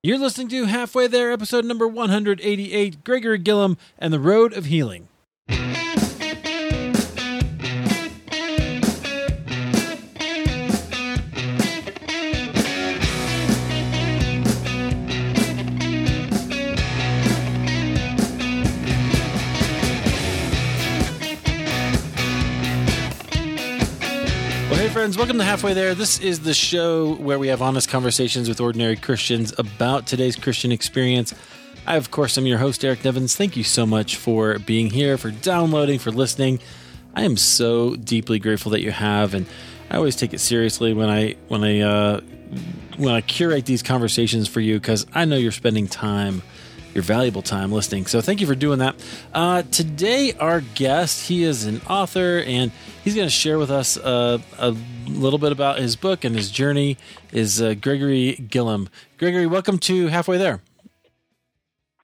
You're listening to Halfway There, episode number 188 Gregory Gillam and the Road of Healing. Friends, welcome to Halfway There. This is the show where we have honest conversations with ordinary Christians about today's Christian experience. I, of course, am your host, Eric Nevins. Thank you so much for being here, for downloading, for listening. I am so deeply grateful that you have, and I always take it seriously when I when I uh, when I curate these conversations for you because I know you're spending time your valuable time listening. So thank you for doing that. Uh, today, our guest, he is an author and he's going to share with us uh, a little bit about his book and his journey. Is uh, Gregory Gillam? Gregory, welcome to Halfway There.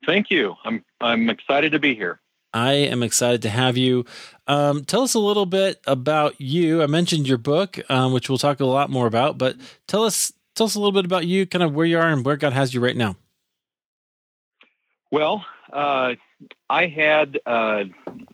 Thank you. I'm I'm excited to be here. I am excited to have you. Um, tell us a little bit about you. I mentioned your book, um, which we'll talk a lot more about, but tell us tell us a little bit about you, kind of where you are and where God has you right now. Well, uh, I had uh,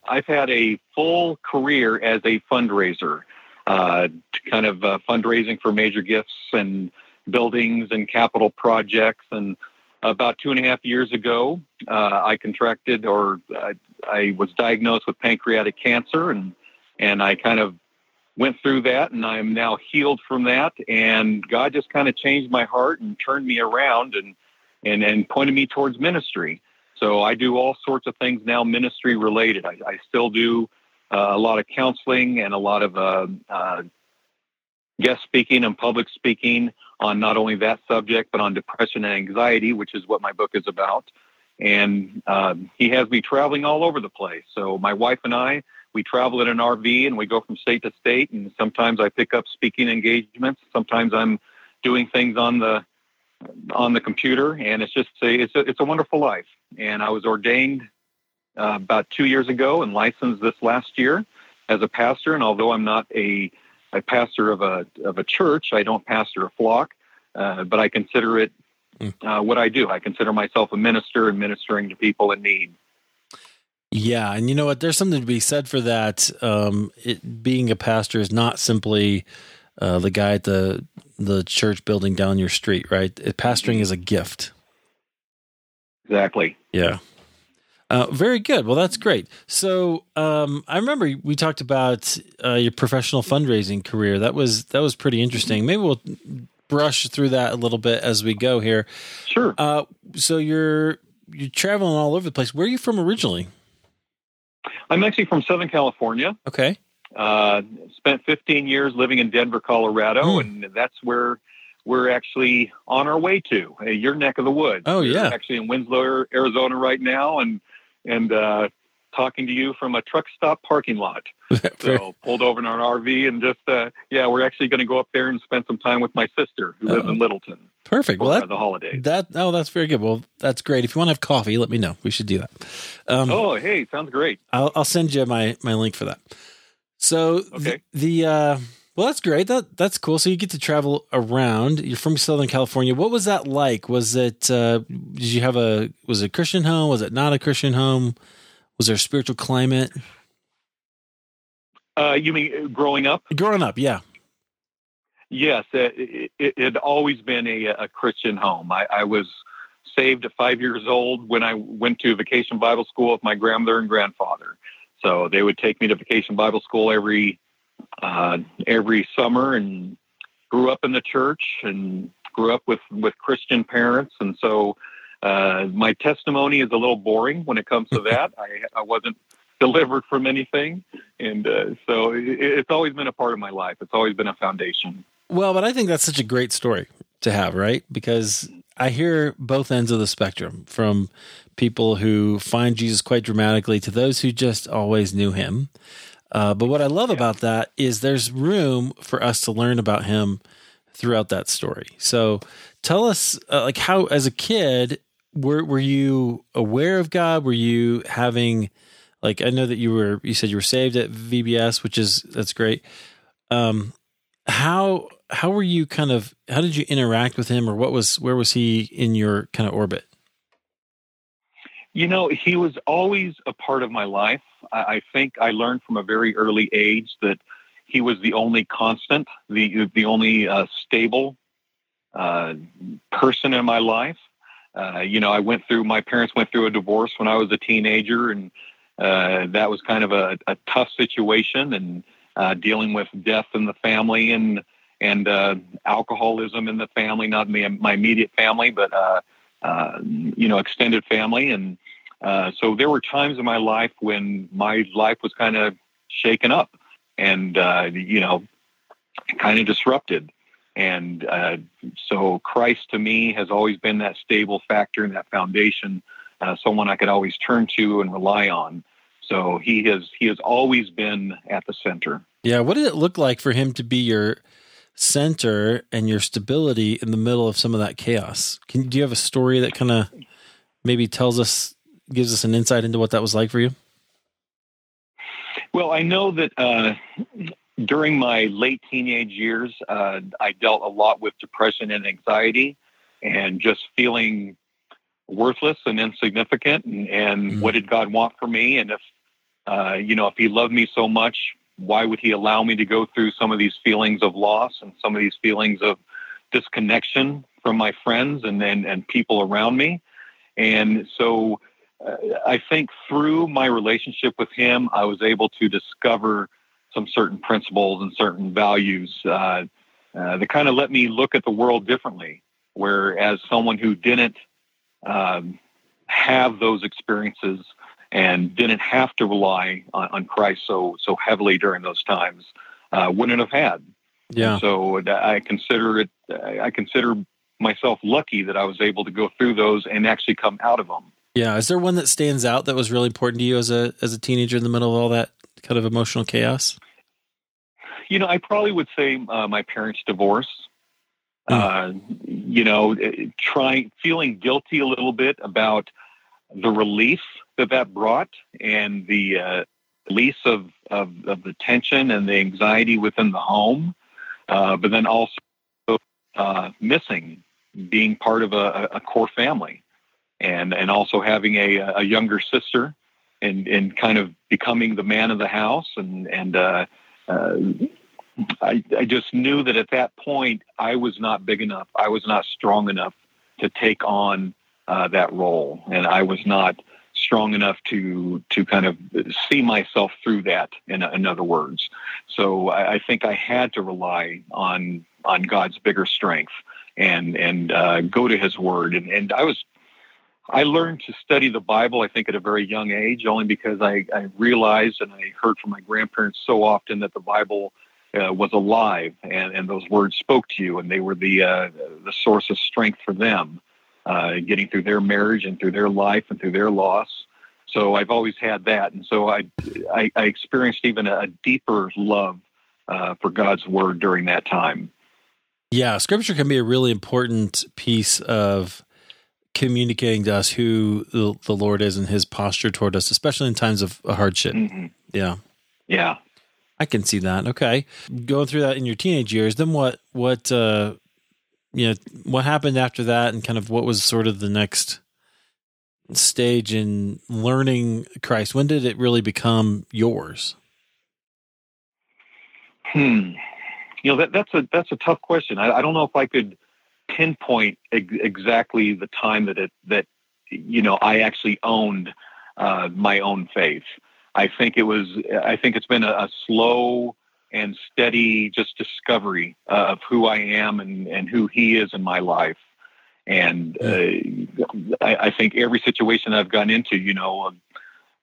I've had a full career as a fundraiser, uh, kind of uh, fundraising for major gifts and buildings and capital projects. And about two and a half years ago, uh, I contracted or uh, I was diagnosed with pancreatic cancer, and and I kind of went through that, and I'm now healed from that. And God just kind of changed my heart and turned me around and and and pointed me towards ministry. So I do all sorts of things now ministry related. I, I still do uh, a lot of counseling and a lot of uh, uh, guest speaking and public speaking on not only that subject, but on depression and anxiety, which is what my book is about. And um, he has me traveling all over the place. So my wife and I, we travel in an RV and we go from state to state. And sometimes I pick up speaking engagements. Sometimes I'm doing things on the on the computer, and it's just a, it's a, it's a wonderful life. And I was ordained uh, about two years ago and licensed this last year as a pastor. And although I'm not a a pastor of a of a church, I don't pastor a flock, uh, but I consider it uh, what I do. I consider myself a minister and ministering to people in need. Yeah, and you know what? There's something to be said for that. Um, it, being a pastor is not simply uh, the guy at the the church building down your street, right? Pastoring is a gift. Exactly. Yeah. Uh, very good. Well, that's great. So um, I remember we talked about uh, your professional fundraising career. That was that was pretty interesting. Maybe we'll brush through that a little bit as we go here. Sure. Uh, so you're you're traveling all over the place. Where are you from originally? I'm actually from Southern California. Okay. Uh, spent 15 years living in Denver, Colorado, Hmm. and that's where we're actually on our way to your neck of the woods. Oh, We're yeah. actually in Winslow, Arizona, right now, and and uh, talking to you from a truck stop parking lot. So pulled over in our RV and just uh, yeah, we're actually going to go up there and spend some time with my sister who lives Oh. in Littleton Perfect. Well, that, the holidays. that oh, that's very good. Well, that's great. If you want to have coffee, let me know. We should do that. Um, oh, hey, sounds great. I'll, I'll send you my my link for that. So Okay. the, the uh, well, that's great. That that's cool. So you get to travel around. You're from Southern California. What was that like? Was it? Uh, did you have a? Was it a Christian home? Was it not a Christian home? Was there a spiritual climate Uh, you mean uh, growing up? growing up? Yeah. Yes, it, it, it had always been a, a Christian home. I, I was saved at five years old when I went to vacation Bible school with my grandmother and grandfather. So they would take me to vacation Bible school every uh, every summer, and grew up in the church and grew up with with Christian parents. And so uh, my testimony is a little boring when it comes to that. I, I wasn't delivered from anything, and uh, so it, it's always been a part of my life. It's always been a foundation. Well, but I think that's such a great story to have, right? Because I hear both ends of the spectrum from people who find Jesus quite dramatically to those who just always knew him. Uh, but what I love about that is there's room for us to learn about him throughout that story. So tell us, uh, like, how as a kid were were you aware of God? Were you having, like, I know that you were you said you were saved at VBS, which is that's great. Um, how how were you kind of how did you interact with him or what was where was he in your kind of orbit? You know he was always a part of my life. I, think i learned from a very early age that he was the only constant the the only uh, stable uh, person in my life. Uh, you know i went through my parents went through a divorce when i was a teenager and uh, that was kind of a, a tough situation and uh, dealing with death in the family and and uh, alcoholism in the family, not my, my immediate family, but uh, uh, you know, extended family. And uh, so there were times in my life when my life was kind of shaken up and uh, you know, kind of disrupted. And uh, so Christ to me has always been that stable factor and that foundation, someone I could always turn to and rely on. So he has he has always been at the center. Yeah, what did it look like for him to be your center and your stability in the middle of some of that chaos. Can do you have a story that kind of maybe tells us gives us an insight into what that was like for you? Well, I know that uh, during my late teenage years, uh, I dealt a lot with depression and anxiety, and just feeling worthless and insignificant. And, and mm-hmm. what did God want for me? And if uh, you know, if He loved me so much, why would he allow me to go through some of these feelings of loss and some of these feelings of disconnection from my friends and and, and people around me? And so uh, i think through my relationship with him i was able to discover some certain principles and certain values uh, uh, that kind of let me look at the world differently whereas someone who didn't um, have those experiences and didn't have to rely on, on Christ so so heavily during those times, uh, wouldn't have had. Yeah. So I consider it. I consider myself lucky that I was able to go through those and actually come out of them. Yeah. Is there one that stands out that was really important to you as a as a teenager in the middle of all that kind of emotional chaos? You know, I probably would say uh, my parents' divorce. Mm. Uh, you know, trying feeling guilty a little bit about the relief that that brought and the uh, release of, of, of, the tension and the anxiety within the home, uh, but then also uh, missing being part of a, a, core family and, and also having a, a younger sister and, and kind of becoming the man of the house. And, and uh, uh, I, I just knew that at that point, I was not big enough. I was not strong enough to take on uh, that role. And I was not strong enough to to kind of see myself through that. In, in other words, so I, I, think I had to rely on on God's bigger strength and and uh, go to His Word. And, and I was I learned to study the Bible. I think at a very young age, only because I, I realized and I heard from my grandparents so often that the Bible. Uh, was alive and, and those words spoke to you and they were the uh, the source of strength for them uh, getting through their marriage and through their life and through their loss. So I've always had that, and so I I, I experienced even a, deeper love uh, for God's word during that time. Yeah, Scripture can be a really important piece of communicating to us who the, Lord is and His posture toward us, especially in times of hardship. Mm-hmm. Yeah, yeah, I can see that. Okay, going through that in your teenage years, then what? What? Uh, you know, what happened after that, and kind of what was sort of the next stage in learning Christ? When did it really become yours? Hmm. You know that that's a that's a tough question. I, I don't know if I could pinpoint ex- exactly the time that it that you know I actually owned uh, my own faith. I think it was. I think it's been a, a slow and steady just discovery uh, of who I am and, and who He is in my life. And uh, I, I, think every situation I've gone into, you know, uh,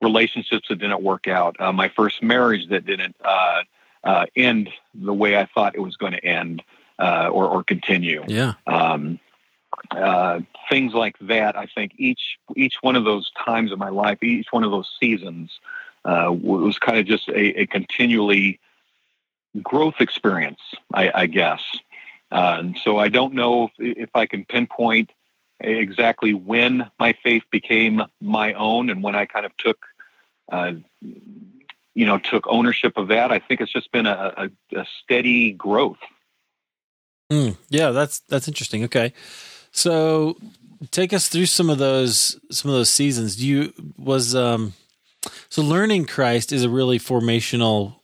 relationships that didn't work out, uh, my first marriage that didn't uh, uh, end the way I thought it was going to end uh, or, or continue. Yeah. Um, things like that. I think each each one of those times of my life, each one of those seasons, was kind of just a, a continually growth experience, I, I guess. Uh, so I don't know if, if, I can pinpoint exactly when my faith became my own and when I kind of took, uh, you know, took ownership of that. I think it's just been a, a, a steady growth. Mm, yeah, that's that's interesting. Okay, so take us through some of those some of those seasons. Do you was um so learning Christ is a really formational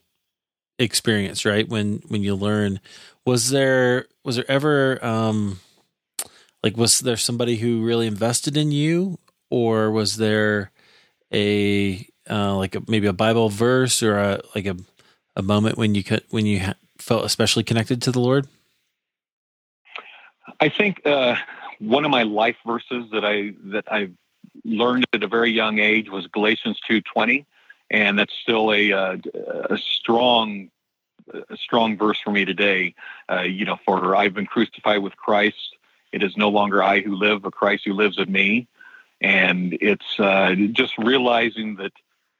experience, right? When when you learn, was there was there ever um like was there somebody who really invested in you, or was there a uh, like a, maybe a Bible verse or a like a a moment when you could when you felt especially connected to the Lord? I think uh, one of my life verses that I that I learned at a very young age was Galatians two twenty, and that's still a uh, a strong a strong verse for me today. Uh, you know, for I've been crucified with Christ. It is no longer I who live, but Christ who lives in me. And it's uh, just realizing that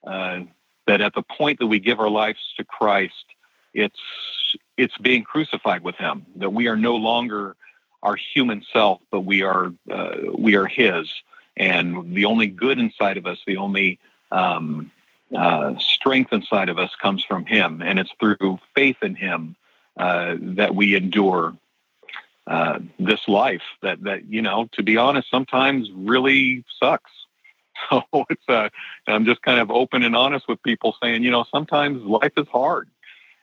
uh, that at the point that we give our lives to Christ, it's it's being crucified with Him. That we are no longer our human self, but we are uh, we are His, and the only good inside of us, the only um, uh, strength inside of us comes from Him, and it's through faith in Him uh, that we endure uh, this life. That that you know, to be honest, sometimes really sucks. So it's uh, I'm just kind of open and honest with people, saying, you know, sometimes life is hard,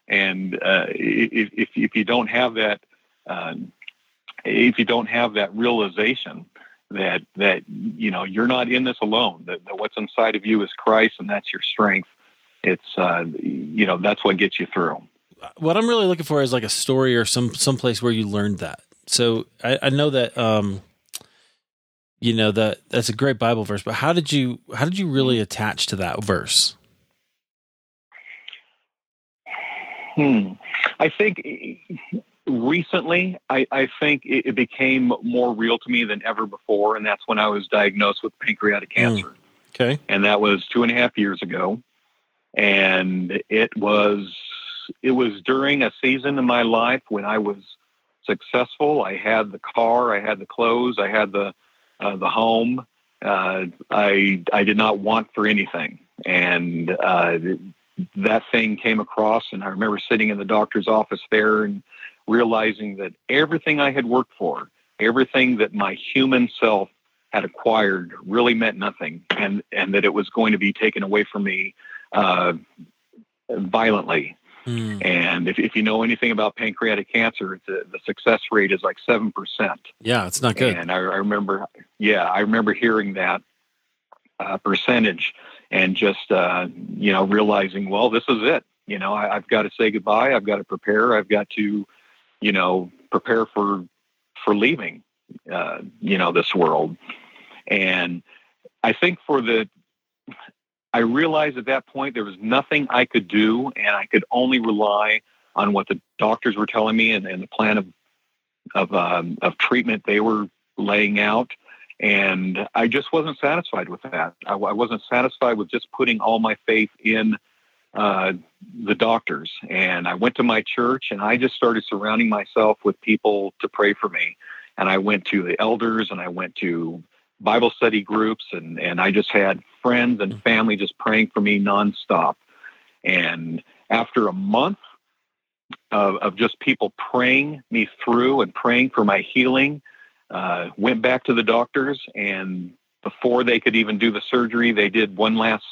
and uh, if, if you don't have that uh, if you don't have that realization that that you know you're not in this alone that, that what's inside of you is christ and that's your strength. It's uh you know that's what gets you through. What i'm really looking for is like a story or some some place where you learned that. So i, I know that um you know that that's a great bible verse but how did you how did you really attach to that verse? Hmm. I think recently, I, I think it, it, became more real to me than ever before, and that's when I was diagnosed with pancreatic hmm. cancer. Mm. Okay, and that was two and a half years ago, and it was it was during a season in my life when I was successful. I had the car, I had the clothes, I had the uh, the home. Uh, I I did not want for anything, and uh, that thing came across. And I remember sitting in the doctor's office there and realizing that everything I had worked for, everything that my human self had acquired really meant nothing and, and that it was going to be taken away from me uh, violently. Mm. And if, if you know anything about pancreatic cancer, the, the success rate is like 7%. Yeah, it's not good. And I, I remember, yeah, I remember hearing that uh, percentage and just, uh, you know, realizing, well, this is it. You know, I, I've got to say goodbye. I've got to prepare. I've got to, you know, prepare for for leaving, uh, you know, this world. And I think for the, I realized at that point there was nothing I could do, and I could only rely on what the doctors were telling me and, and the plan of of um, of treatment they were laying out. And I just wasn't satisfied with that. I, I wasn't satisfied with just putting all my faith in uh, the doctors. And I went to my church and I just started surrounding myself with people to pray for me. And I went to the elders and I went to Bible study groups and, and I just had friends and family just praying for me nonstop. And after a month of, of just people praying me through and praying for my healing, uh, went back to the doctors and before they could even do the surgery, they did one last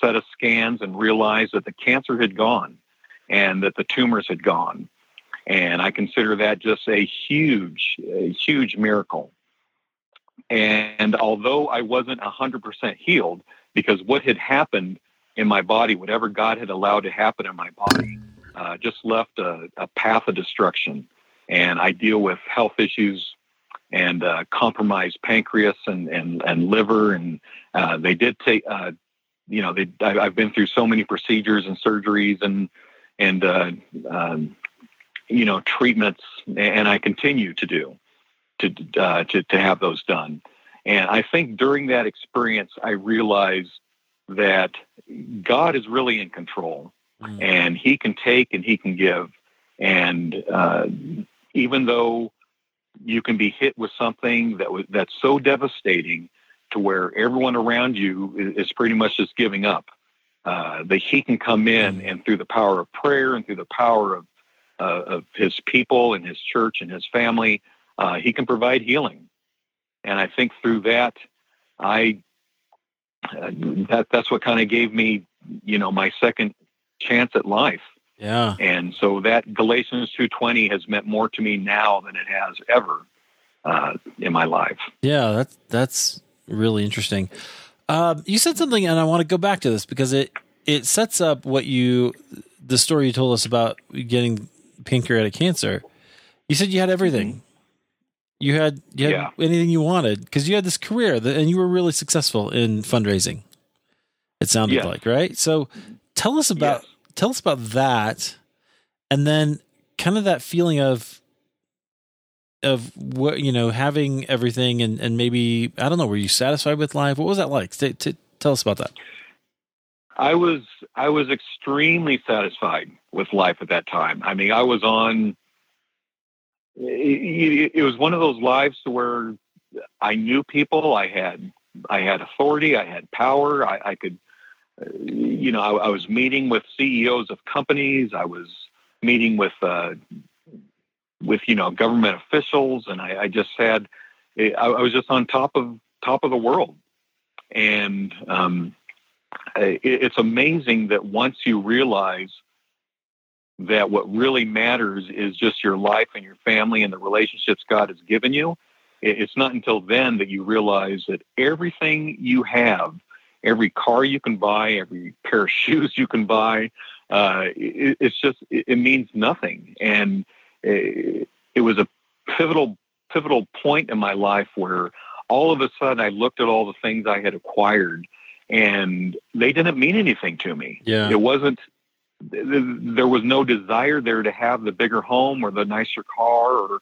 set of scans and realized that the cancer had gone and that the tumors had gone. And I consider that just a huge, a huge miracle. And although I wasn't 100% healed, because what had happened in my body, whatever God had allowed to happen in my body, uh, just left a, a, path of destruction. And I deal with health issues and uh, compromised pancreas and, and, and liver. And uh, they did take, uh, you know, they, I, have been through so many procedures and surgeries and and uh, um, you know treatments, and I continue to do to uh, to to have those done. And I think during that experience, I realized that God is really in control, mm. and He can take and He can give. And uh, even though you can be hit with something that was that's so devastating to where everyone around you is, pretty much just giving up. Uh, that he can come in mm. and through the power of prayer and through the power of uh, of his people and his church and his family, uh, he can provide healing. And I think through that, I uh, that that's what kind of gave me, you know, my second chance at life. Yeah. And so that Galatians 2:20 has meant more to me now than it has ever uh, in my life. Yeah, that's that's really interesting. Uh, you said something, and I want to go back to this because it it sets up what you the story you told us about getting pancreatic cancer. You said you had everything. Mm-hmm. You had you had yeah. anything you wanted because you had this career that, and you were really successful in fundraising. It sounded yes. like right. So tell us about yes. tell us about that, and then kind of that feeling of of what you know having everything and and maybe I don't know. Were you satisfied with life? What was that like? Tell us about that. I was I was extremely satisfied with life at that time. I mean, I was on it, it was one of those lives where I knew people. I had I had authority. I had power. I, I could, you know, I, I, was meeting with CEOs of companies. I was meeting with uh, with you know government officials, and I, I just had I, I, was just on top of top of the world. And um, it, it's amazing that once you realize that what really matters is just your life and your family and the relationships God has given you. It's not until then that you realize that everything you have, every car you can buy, every pair of shoes you can buy, uh, it, it's just it, means nothing. And it, it was a pivotal pivotal point in my life where all of a sudden I looked at all the things I had acquired and they didn't mean anything to me. Yeah. It wasn't there was no desire there to have the bigger home or the nicer car or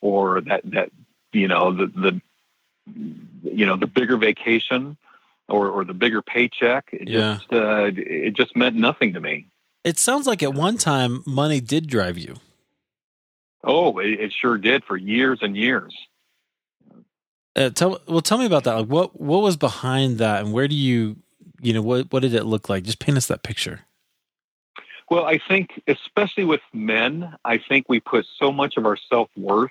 or that that you know the the you know the bigger vacation or or the bigger paycheck it yeah. just uh, it just meant nothing to me it sounds like at one time money did drive you oh it, it sure did for years and years uh, tell well tell me about that like what what was behind that and where do you you know what what did it look like just paint us that picture well, I think, especially with men, I think we put so much of our self worth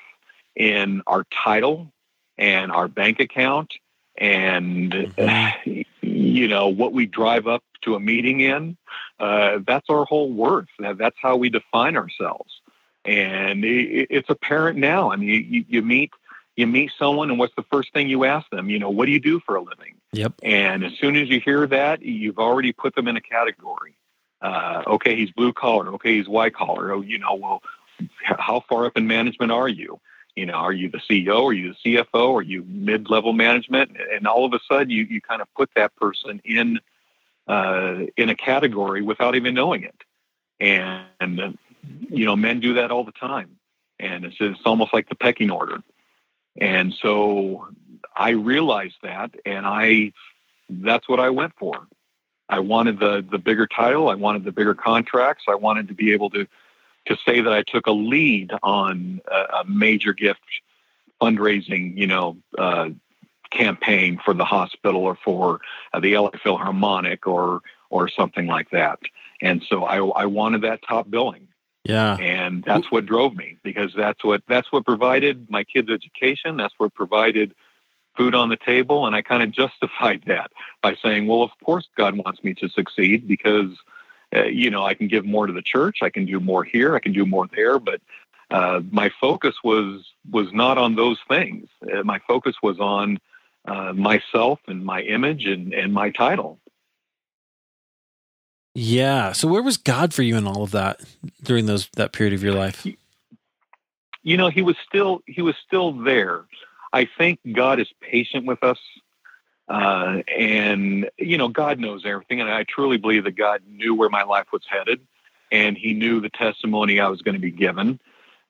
in our title and our bank account and, mm-hmm. you know, what we drive up to a meeting in. Uh, that's our whole worth. That's how we define ourselves. And it's apparent now. I mean, you, you meet you meet someone and what's the first thing you ask them you know what do you do for a living yep and as soon as you hear that you've already put them in a category uh, okay, he's blue collar. Okay, he's white collar. Oh, you know, well, how far up in management are you? You know, are you the CEO? Are you the CFO? Are you mid level management? And all of a sudden, you you kind of put that person in uh, in a category without even knowing it. And you know, men do that all the time, and it's it's almost like the pecking order. And so I realized that, and I that's what I went for. I wanted the the bigger title. I wanted the bigger contracts. I wanted to be able to to say that I took a lead on a, a major gift fundraising, you know, uh, campaign for the hospital or for uh, the LA Philharmonic or or something like that. And so I, I wanted that top billing. Yeah. And that's what drove me because that's what that's what provided my kids' education. That's what provided food on the table. And I kind of justified that by saying, well, of course, God wants me to succeed because, uh, you know, I can give more to the church. I can do more here. I can do more there. But uh, my focus was was not on those things. Uh, my focus was on uh, myself and my image and, and my title. Yeah. So where was God for you in all of that during those that period of your life? You know, he was still he was still there. I think God is patient with us. Uh, and, you know, God knows everything. And I truly believe that God knew where my life was headed and he knew the testimony I was going to be given.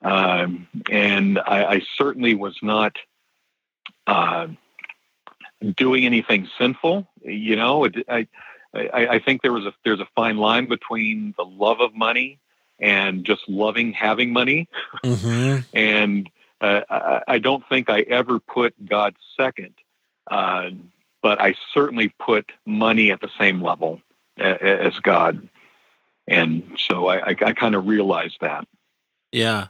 Um, and I, I, certainly was not uh, doing anything sinful. You know, I, I, I think there was a there's a fine line between the love of money and just loving having money. Mm-hmm. and uh, I, I, don't think I ever put God second, uh, but I certainly put money at the same level as God. And so I, I, I kind of realized that. Yeah.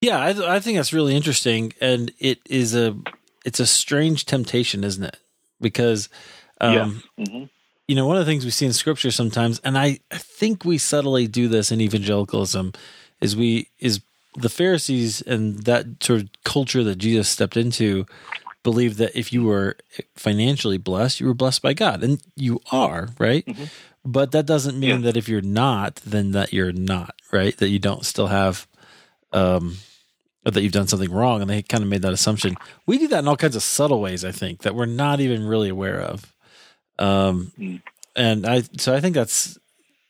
Yeah, I, I think that's really interesting, and it is a it's a strange temptation, isn't it? Because, um, yeah. Mm-hmm. You know, one of the things we see in Scripture sometimes, and I, I think we subtly do this in evangelicalism, is we is the Pharisees and that sort of culture that Jesus stepped into believed that if you were financially blessed, you were blessed by God, and you are, right? Mhm. But that doesn't mean Yeah. that if you're not, then that you're not, right? That you don't still have, um, or that you've done something wrong, and they kind of made that assumption. We do that in all kinds of subtle ways, I think, that we're not even really aware of. Um, Mm. and I, so I think that's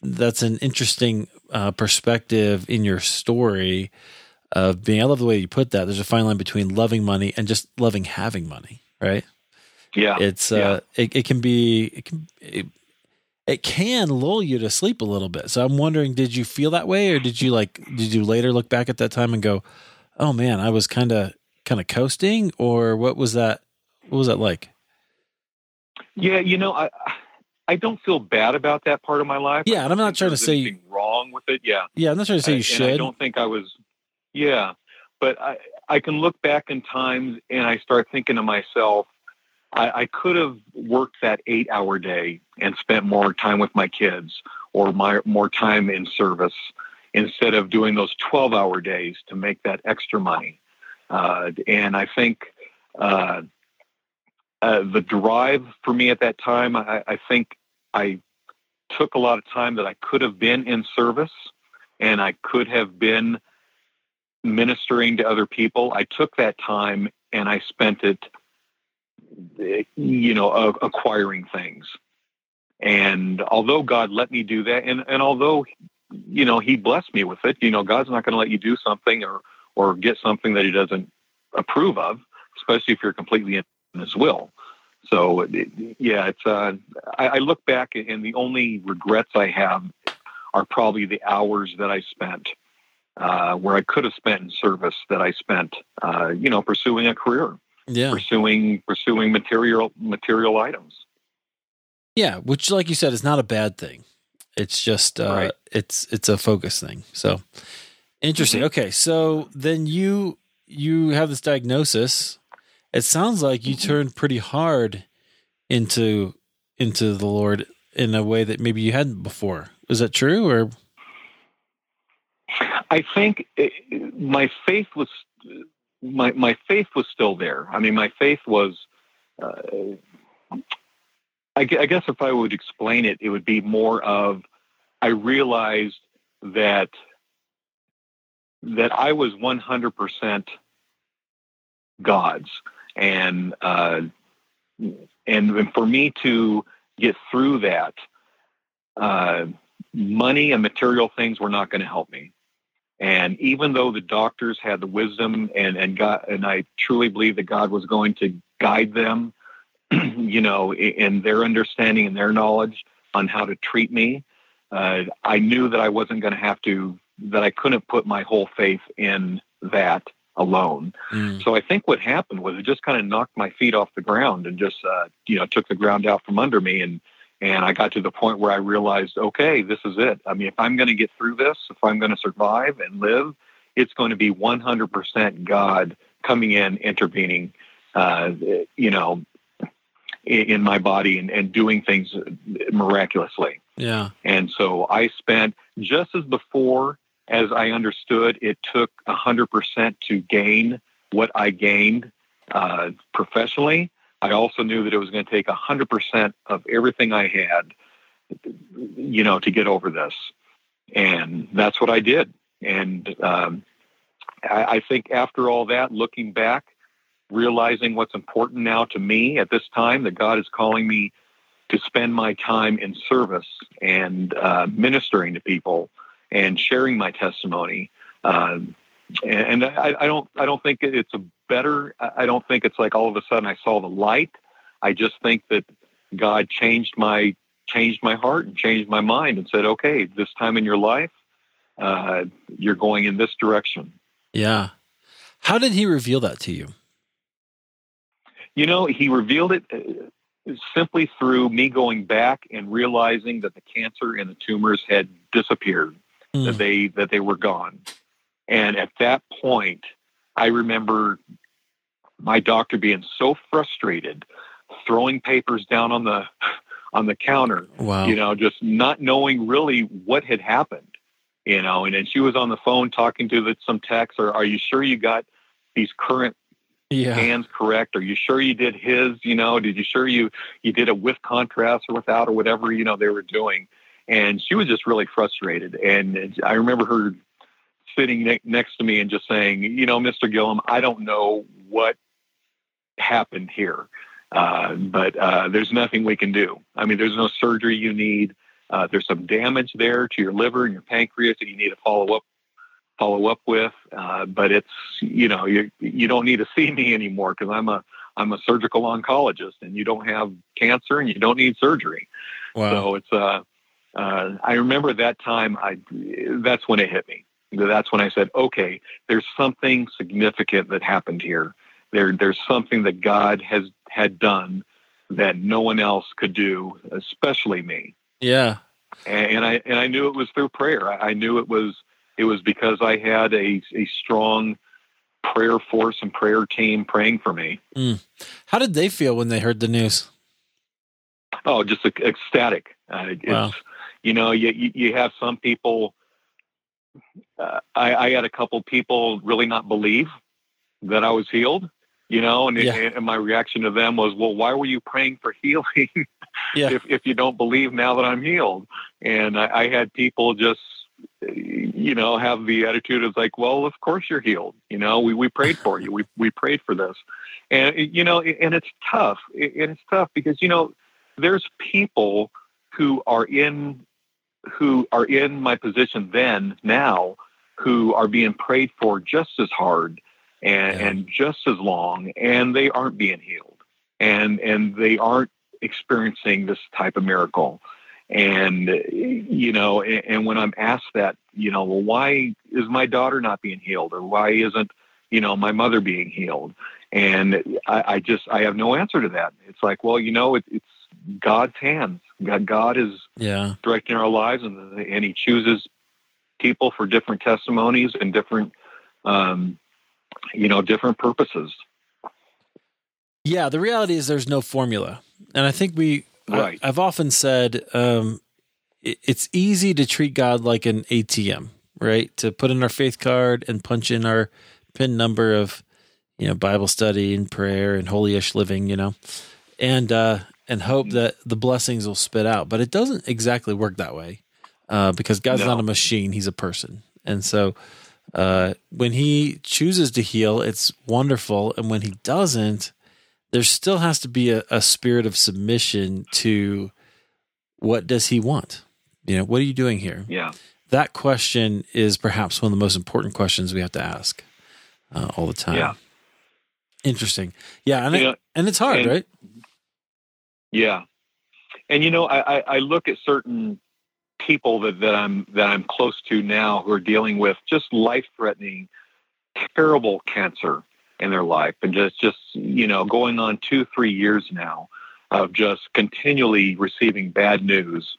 that's an interesting uh, perspective in your story of being. I love the way you put that. There's a fine line between loving money and just loving having money, right? Yeah. It's Yeah. uh, it, it can be it can it, it can lull you to sleep a little bit. So I'm wondering, did you feel that way, or did you like did you later look back at that time and go, oh man, I was kind of kind of coasting, or what was that? What was that like? Yeah, you know, I I don't feel bad about that part of my life. Yeah, and I'm don't trying to say wrong with it. Yeah, Yeah, I'm not trying to say I- you And I don't think I was. Yeah, but I I can look back in times and I start thinking to myself, I, I could have worked that eight hour day and spent more time with my kids or my more time in service instead of doing those twelve hour days to make that extra money. Uh, and I think. Uh, uh, the drive for me at that time, I, I think I took a lot of time that I could have been in service and I could have been ministering to other people. I took that time and I spent it, you know, acquiring things. And although God let me do that, and, and although, you know, He blessed me with it, you know, God's not going to let you do something or, or get something that He doesn't approve of, especially if you're completely His will. So, yeah, it's, uh, I, I look back and the only regrets I have are probably the hours that I spent uh, where I could have spent in service that I spent, uh, you know, pursuing a career, yeah, pursuing pursuing material material items. yeah. Which, like you said, is not a bad thing. It's just uh, Right. it's it's a focus thing. So interesting. Mm-hmm. Okay, so then you you have this diagnosis. It sounds like you Mhm. turned pretty hard into into the Lord in a way that maybe you hadn't before. Is that true? Or I think it, my faith was my my faith was still there. I mean, my faith was. Uh, I, I guess if I would explain it, it would be more of I realized that that I was one hundred percent God's, and uh, and for me to get through that, uh, money and material things were not going to help me. And even though the doctors had the wisdom and and God, and I truly believe that God was going to guide them, you know, i- in their understanding and their knowledge on how to treat me, uh, I knew that I wasn't going to have to, that I couldn't put my whole faith in that alone. Mm, So I think what happened was it just kind of knocked my feet off the ground and just uh, you know took the ground out from under me and and I got to the point where I realized, okay, this is it. I mean, if I'm going to get through this, if I'm going to survive and live, it's going to be 100% God coming in, intervening, uh, you know, in, in my body and, and doing things miraculously. yeah, And so I spent just as before, as I understood, it took 100% to gain what I gained uh, professionally. I also knew that it was going to take 100% of everything I had, you know, to get over this. And that's what I did. And um, I, I think after all that, looking back, realizing what's important now to me at this time, that God is calling me to spend my time in service and uh, ministering to people and sharing my testimony. Um, and and I, I don't I don't think it's a better. I I don't think it's like all of a sudden I saw the light. I just think that God changed my changed my heart and changed my mind and said, okay, this time in your life, uh, you're going in this direction. yeah. How did he reveal that to you? You know, he revealed it uh, simply through me going back and realizing that the cancer and the tumors had disappeared, that Mm, they that they were gone, And at that point, I remember my doctor being so frustrated, throwing papers down on the on the counter. Wow. You know, just not knowing really what had happened. You know, and then she was on the phone talking to the, some techs. Or are you sure you got these current yeah. hands correct? Are you sure you did his? You know, did you sure you you did it with contrast or without or whatever you know they were doing? And she was just really frustrated. And I remember her sitting ne- next to me and just saying, you know, Mr. Gillam, I don't know what happened here. Uh, but uh, there's nothing we can do. I mean, there's no surgery you need. Uh, there's some damage there to your liver and your pancreas that you need to follow up follow up with. Uh, but it's you know you you don't need to see me anymore because I'm a I'm a surgical oncologist and you don't have cancer and you don't need surgery. Wow. So it's uh, uh, I remember that time. I that's when it hit me. That's when I said, okay, there's something significant that happened here. There there's something that God has had done that no one else could do, especially me. Yeah. And, and I and I knew it was through prayer. I, I knew it was it was because I had a a strong prayer force and prayer team praying for me. Mm. How did they feel when they heard the news? Oh, just ecstatic. Uh, it's, Wow. You know, you you you have some people. Uh, I, I had a couple people really not believe that I was healed. You know, and, Yeah. and my reaction to them was, "Well, why were you praying for healing Yeah. if if you don't believe now that I'm healed?" And I, I had people just, you know, have the attitude of like, "Well, of course you're healed. You know, we we prayed for you. We we prayed for this." And you know, and it's tough. And it's tough because you know, there's people who are in who are in my position then now who are being prayed for just as hard and, Yeah. and just as long and they aren't being healed. And and they aren't experiencing this type of miracle. And you know and, and when i'm asked that you know well why is my daughter not being healed? Or why isn't you know my mother being healed? And i, I just i have no answer to that. It's like well you know it, it's god's hands god, god is Yeah. directing our lives and, and he chooses people for different testimonies and different um, you know different purposes Yeah. The reality is there's no formula. And I think we, Right. I, have often said um, it, it's easy to treat God like an ATM, right? To put in our faith card and punch in our pin number of, you know, Bible study and prayer and holy-ish living, you know, and, uh, and hope that the blessings will spit out. But it doesn't exactly work that way uh, because God's No. not a machine, He's a person. And so uh, when He chooses to heal, it's wonderful. And when He doesn't, there still has to be a, a spirit of submission to what does He want? You know, what are you doing here? yeah That question is perhaps one of the most important questions we have to ask uh, all the time. Yeah. Interesting. Yeah. And, You it, know, and it's hard, and- right? Yeah. And you know I, I, I look at certain people that, that i'm that i'm close to now who are dealing with just life threatening terrible cancer in their life and just just you know going on two three years now of just continually receiving bad news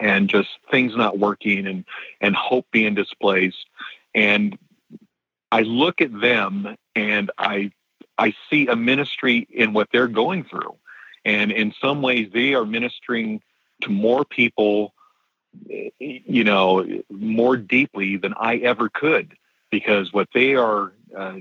and just things not working and and hope being displaced. And i look at them and i i see a ministry in what they're going through and in some ways they are ministering to more people you know more deeply than i ever could. Because what they are uh,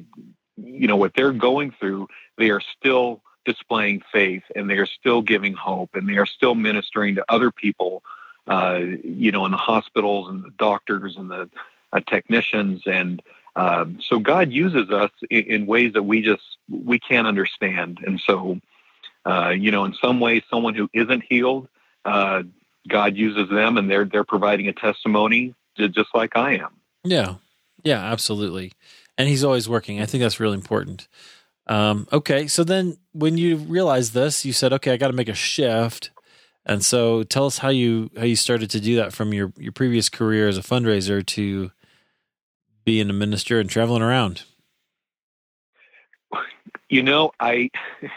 you know what they're going through they are still displaying faith and they are still giving hope and they are still ministering to other people uh, you know in the hospitals and the doctors and the uh, technicians. And um, so god uses us in, in ways that we just we can't understand. And so uh, you know in some ways someone who isn't healed uh, god uses them and they're they're providing a testimony ju- just like i am Yeah. Yeah, absolutely. And he's always working. I think that's really important. Um, okay. So then when you realized this, you said, okay, I got to make a shift. And so tell us how you, how you started to do that from your, your previous career as a fundraiser to being a minister and traveling around. you know i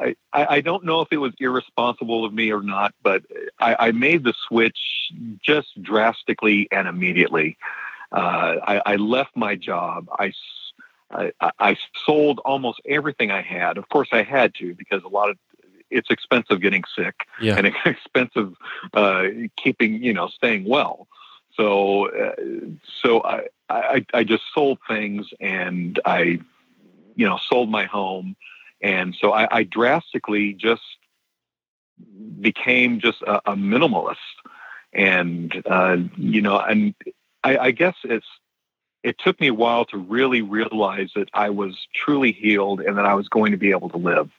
I, I don't know if it was irresponsible of me or not, but I, I made the switch just drastically and immediately. Uh, I, I, left my job. I, I, I sold almost everything I had. Of course, I had to because a lot of it's expensive getting sick yeah. and it's expensive uh, keeping you know staying well. So uh, so I, I I just sold things and I you know sold my home and so I, I drastically just became just a, a minimalist and uh, you know and I, I guess it's it took me a while to really realize that I was truly healed and that I was going to be able to live.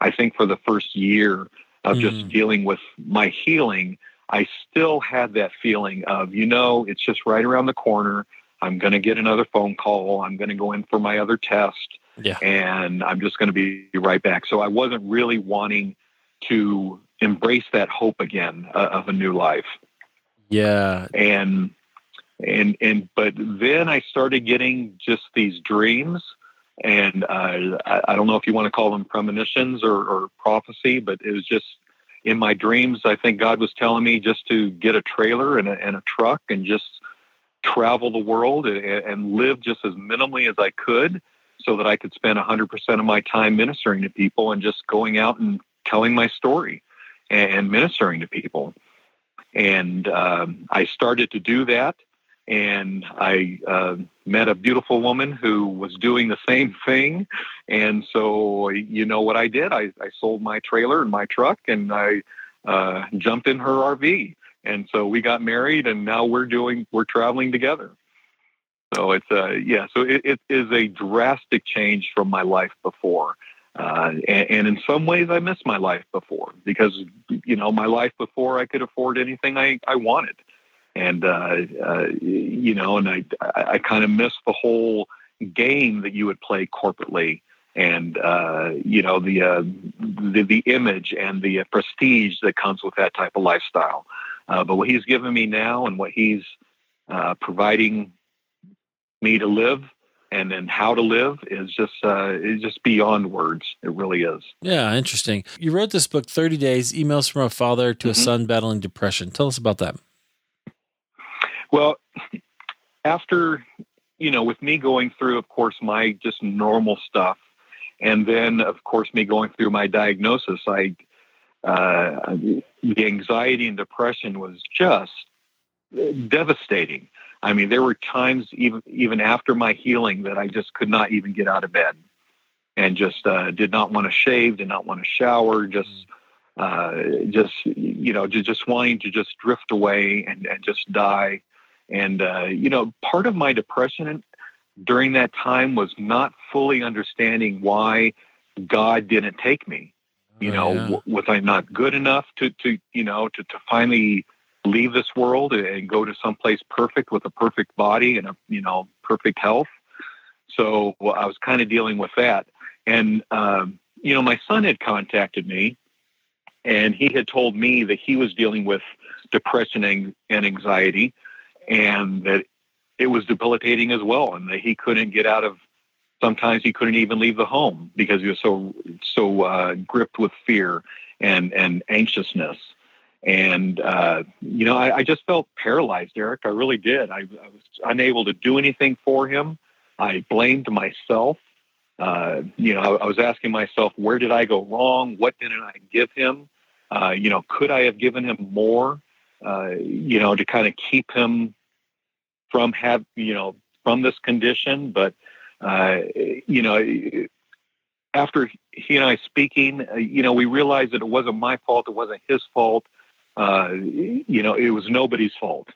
I think for the first year of mm. just dealing with my healing, I still had that feeling of, you know, it's just right around the corner. I'm going to get another phone call. I'm going to go in for my other test. Yeah. And I'm just going to be right back. So I wasn't really wanting to embrace that hope again uh, of a new life. Yeah. And and and but then I started getting just these dreams, and uh, I, I, don't know if you want to call them premonitions or, or prophecy, but it was just in my dreams. I think God was telling me just to get a trailer and a, and a truck and just travel the world and, and live just as minimally as I could, so that I could spend 100% of my time ministering to people and just going out and telling my story and ministering to people. And um, I started to do that and I uh, met a beautiful woman who was doing the same thing. And so, you know what I did? I, I sold my trailer and my truck, and I uh, jumped in her RV. And so we got married, and now we're doing we're traveling together. So it's uh yeah, so it, it is a drastic change from my life before. Uh, and, and, in some ways, I miss my life before because, you know, my life before I could afford anything I, I wanted and uh, uh, you know, and I I kind of miss the whole game that you would play corporately, and uh, you know the, uh, the the image and the prestige that comes with that type of lifestyle. But what he's given me now, and what he's providing me to live, and then how to live is just uh, is just beyond words. It really is. Yeah, interesting. You wrote this book, Thirty Days: Emails from a Father to mm-hmm. a Son Battling Depression. Tell us about that. Well, after, you know, with me going through, of course, my just normal stuff, and then, of course, me going through my diagnosis, I, uh, the anxiety and depression was just devastating. I mean, there were times even even after my healing that I just could not even get out of bed, and just uh, did not want to shave, did not want to shower, just uh, just you know, just, just wanting to just drift away and, and just die. And, uh, you know, part of my depression during that time was not fully understanding why God didn't take me. You oh, know, yeah. w- was I not good enough to, to you know, to, to finally leave this world and go to someplace perfect with a perfect body and a, you know, perfect health? So well, I was kind of dealing with that. And, um, you know, my son had contacted me and he had told me that he was dealing with depression and anxiety and that it was debilitating as well, and that he couldn't get out of. Sometimes he couldn't even leave the home because he was so so uh, gripped with fear and and anxiousness. And uh, you know, I, I, just felt paralyzed, Eric. I really did. I, I, was unable to do anything for him. I blamed myself. Uh, you know, I, I, was asking myself, where did I go wrong? What didn't I give him? Uh, you know, could I have given him more? Uh, you know, to kind of keep him from have you know from this condition. But uh, you know, after he and I speaking, uh, you know, we realized that it wasn't my fault. It wasn't his fault. Uh, you know, it was nobody's fault.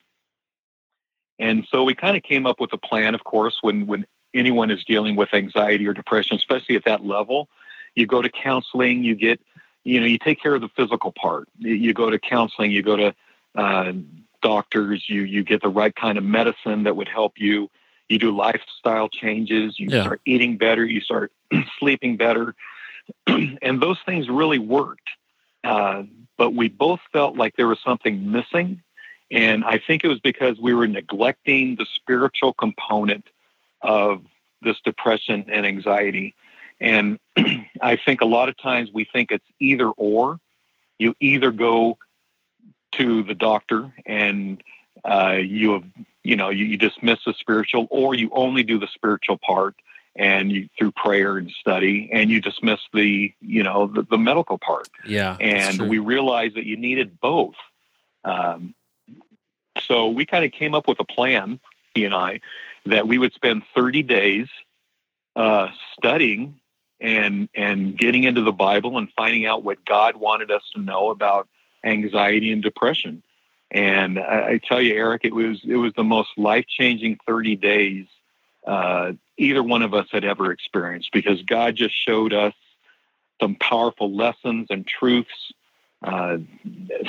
And so we kind of came up with a plan. Of course, when when anyone is dealing with anxiety or depression, especially at that level, you go to counseling. You get you know you take care of the physical part. You go to counseling. You go to uh, doctors. You you get the right kind of medicine that would help you. You do lifestyle changes. You yeah. start eating better. You start sleeping better, and those things really worked. Uh, but we both felt like there was something missing, and I think it was because we were neglecting the spiritual component of this depression and anxiety. And I think a lot of times we think it's either or. You either go to the doctor and uh, you have, you know, you, you dismiss the spiritual, or you only do the spiritual part and you through prayer and study, and you dismiss the, you know, the, the medical part. Yeah, and we realized that you needed both. Um, so we kind of came up with a plan, he and I, that we would spend 30 days uh, studying and and getting into the Bible and finding out what God wanted us to know about anxiety and depression. And I, I tell you, Eric, it was it was the most life changing 30 days uh, either one of us had ever experienced because God just showed us some powerful lessons and truths uh,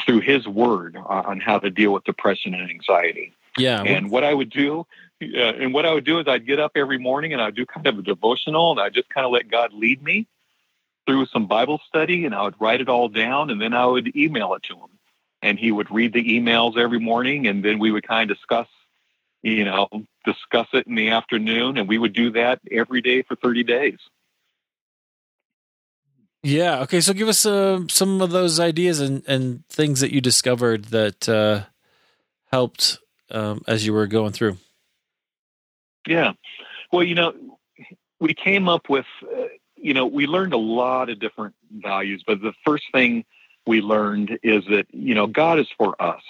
through His Word on how to deal with depression and anxiety. Yeah. And what I would do, uh, and what I would do is I'd get up every morning and I'd do kind of a devotional and I just kind of let God lead me through some Bible study and I would write it all down and then I would email it to him. And he would read the emails every morning and then we would kind of discuss, you know, discuss it in the afternoon and we would do that every day for 30 days. Yeah. Okay. So give us uh, some of those ideas and, and things that you discovered that uh, helped um, as you were going through. Yeah. Well, you know, we came up with, uh, you know, we learned a lot of different values, but the first thing we learned is that, you know, God is for us.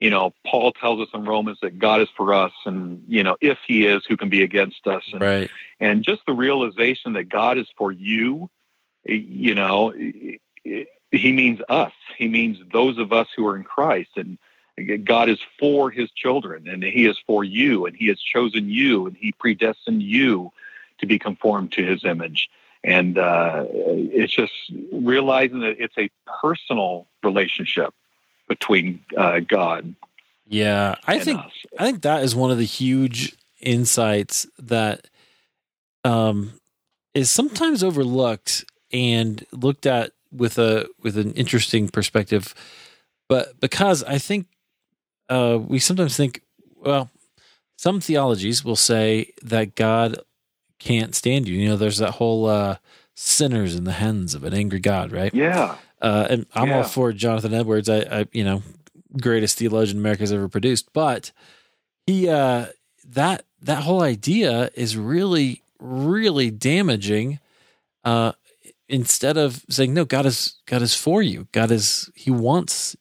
You know, Paul tells us in Romans that God is for us, and, you know, if he is, who can be against us? And, right. and just the realization that God is for you, you know, he means us. He means those of us who are in Christ. And, God is for his children and he is for you and he has chosen you and he predestined you to be conformed to his image. And uh, it's just realizing that it's a personal relationship between uh, God. Yeah, I think us. I think that is one of the huge insights that um, is sometimes overlooked and looked at with a with an interesting perspective. But because I think uh, we sometimes think, well, some theologies will say that God can't stand you. You know, there's that whole uh, sinners in the hands of an angry God, right? Yeah. Uh, and I'm yeah. all for Jonathan Edwards. I, I, you know, greatest theologian America's ever produced. But he, uh, that that whole idea is really, really damaging. Uh, instead of saying no, God is God is for you. God is He wants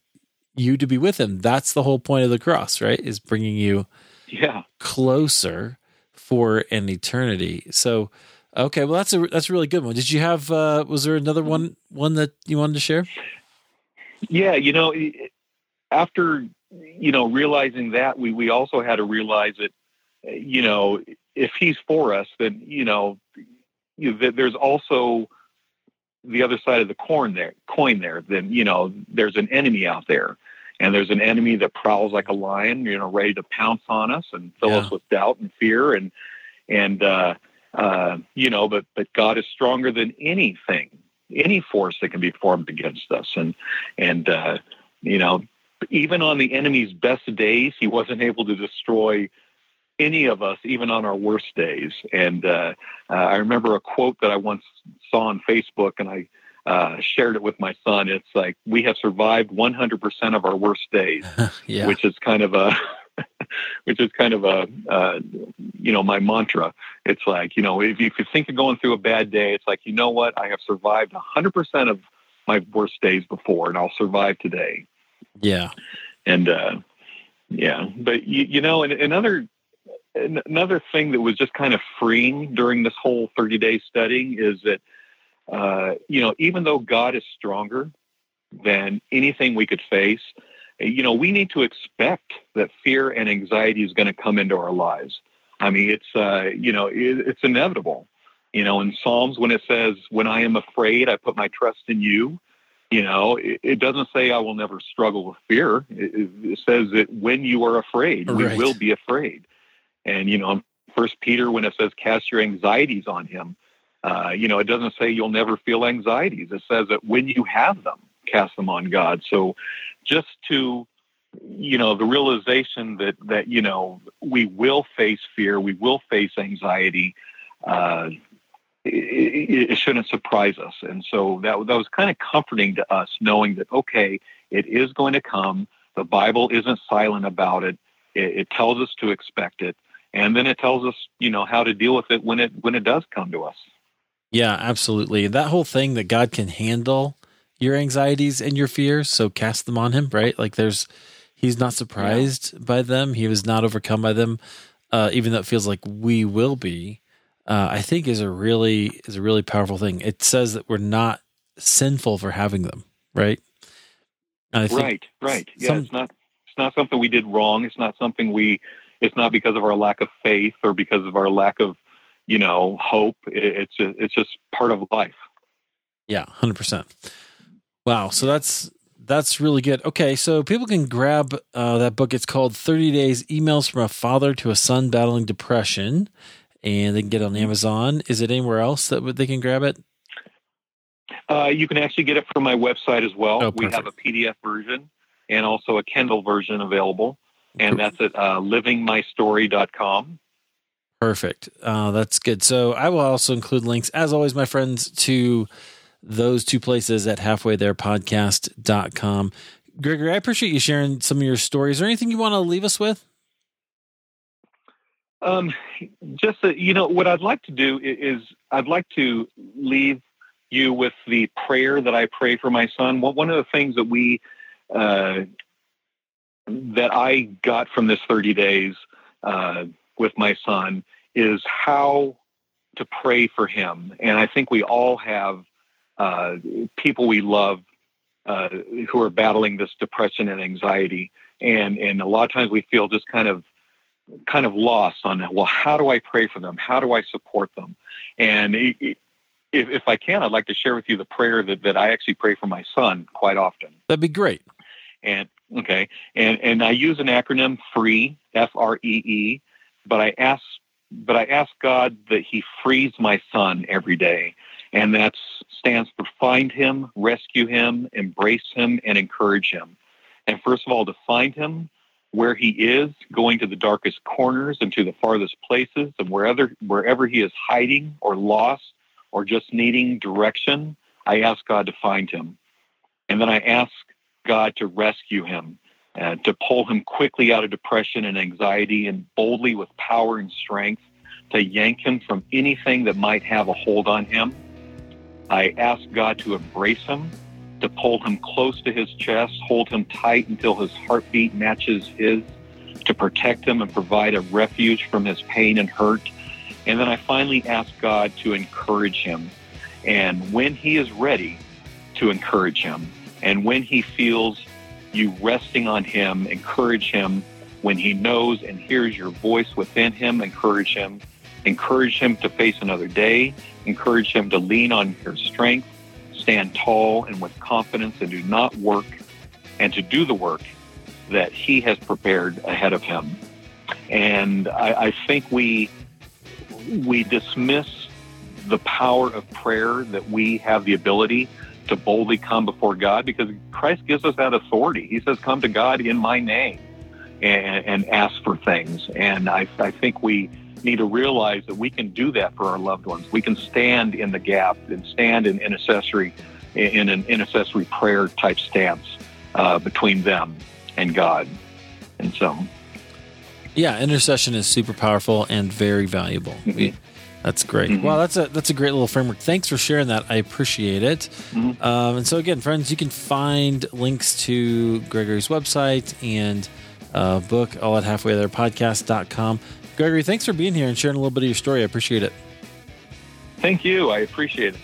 you to be with him. That's the whole point of the cross, right? Is bringing you yeah closer for an eternity. So, okay, well that's a that's a really good one. Did you have uh was there another one one that you wanted to share? Yeah, you know, after you know realizing that we we also had to realize that you know if he's for us then you know you, there's also the other side of the coin there coin there then you know there's an enemy out there and there's an enemy that prowls like a lion you know ready to pounce on us and fill yeah. us with doubt and fear and and uh uh you know but but god is stronger than anything any force that can be formed against us and and uh you know even on the enemy's best days he wasn't able to destroy any of us, even on our worst days. And uh, uh, I remember a quote that I once saw on Facebook, and I uh, shared it with my son. It's like we have survived 100% of our worst days, yeah. which is kind of a, which is kind of a, uh, you know, my mantra. It's like you know, if you could think of going through a bad day, it's like you know what, I have survived 100% of my worst days before, and I'll survive today. Yeah, and uh, yeah, but you, you know, and another another thing that was just kind of freeing during this whole 30 day studying is that, uh, you know, even though God is stronger than anything we could face, you know, we need to expect that fear and anxiety is going to come into our lives. I mean, it's, uh, you know, it, it's inevitable. You know, in Psalms, when it says, when I am afraid, I put my trust in you, you know, it, it doesn't say I will never struggle with fear. It, it says that when you are afraid, right. we will be afraid. And, you know, First Peter, when it says cast your anxieties on him, uh, you know, it doesn't say you'll never feel anxieties. It says that when you have them, cast them on God. So just to, you know, the realization that, that, you know, we will face fear, we will face anxiety, uh, it, it, shouldn't surprise us. And so that, that was kind of comforting to us, knowing that, okay, it is going to come. The Bible isn't silent about it It, it tells us to expect it, and then it tells us, you know, how to deal with it when it when it does come to us. Yeah, absolutely. That whole thing that God can handle your anxieties and your fears, so cast them on Him, right? Like there's, He's not surprised yeah. by them. He was not overcome by them, uh, even though it feels like we will be. Uh, I think is a really is a really powerful thing. It says that we're not sinful for having them, right? right, right. Yeah, some, it's not it's not something we did wrong. It's not something we. It's not because of our lack of faith or because of our lack of, you know, hope. It's just, it's just part of life. Yeah, hundred percent. Wow. So that's that's really good. Okay, so people can grab uh, that book. It's called Thirty Days: Emails from a Father to a Son Battling Depression, and they can get it on Amazon. Is it anywhere else that they can grab it? Uh, you can actually get it from my website as well. Oh, we have a PDF version and also a Kindle version available, and that's at uh, livingmystory.com. Perfect. Uh, that's good. So I will also include links, as always, my friends, to those two places at halfwaytherepodcast.com. Gregory, I appreciate you sharing some of your stories. Is there anything you want to leave us with? Um, just, uh, you know, what I'd like to do is I'd like to leave you with the prayer that I pray for my son. One of the things that we uh, that I got from this 30 days uh, with my son is how to pray for him, and I think we all have uh, people we love uh, who are battling this depression and anxiety, and and a lot of times we feel just kind of kind of lost on well how do i pray for them? How do i support them? And it, if, if I can, I'd like to share with you the prayer that, that I actually pray for my son quite often. That'd be great. And okay, and and I use an acronym FREE, F R E E, but I ask but I ask God that He frees my son every day, and that stands for find him, rescue him, embrace him, and encourage him. And first of all, to find him where he is, going to the darkest corners and to the farthest places, and wherever wherever he is hiding or lost, or just needing direction, I ask God to find him. And then I ask God to rescue him, uh, to pull him quickly out of depression and anxiety and boldly with power and strength to yank him from anything that might have a hold on him. I ask God to embrace him, to pull him close to his chest, hold him tight until his heartbeat matches his, to protect him and provide a refuge from his pain and hurt and then I finally ask God to encourage him. And when he is ready, to encourage him. And when he feels you resting on him, encourage him. When he knows and hears your voice within him, encourage him. Encourage him to face another day. Encourage him to lean on your strength, stand tall and with confidence, and do not work and to do the work that he has prepared ahead of him. And I, I think we we dismiss the power of prayer that we have the ability to boldly come before God because Christ gives us that authority. He says, Come to God in my name and, and ask for things. And I, I think we need to realize that we can do that for our loved ones. We can stand in the gap and stand in intercessory in an intercessory prayer type stance uh, between them and God. And so yeah, intercession is super powerful and very valuable. Mm-hmm. We, that's great. Mm-hmm. Wow, that's a that's a great little framework. Thanks for sharing that. I appreciate it. Mm-hmm. Um, and so again, friends, you can find links to Gregory's website and uh, book all at halfway there podcast.com. Gregory, thanks for being here and sharing a little bit of your story. I appreciate it. Thank you. I appreciate it.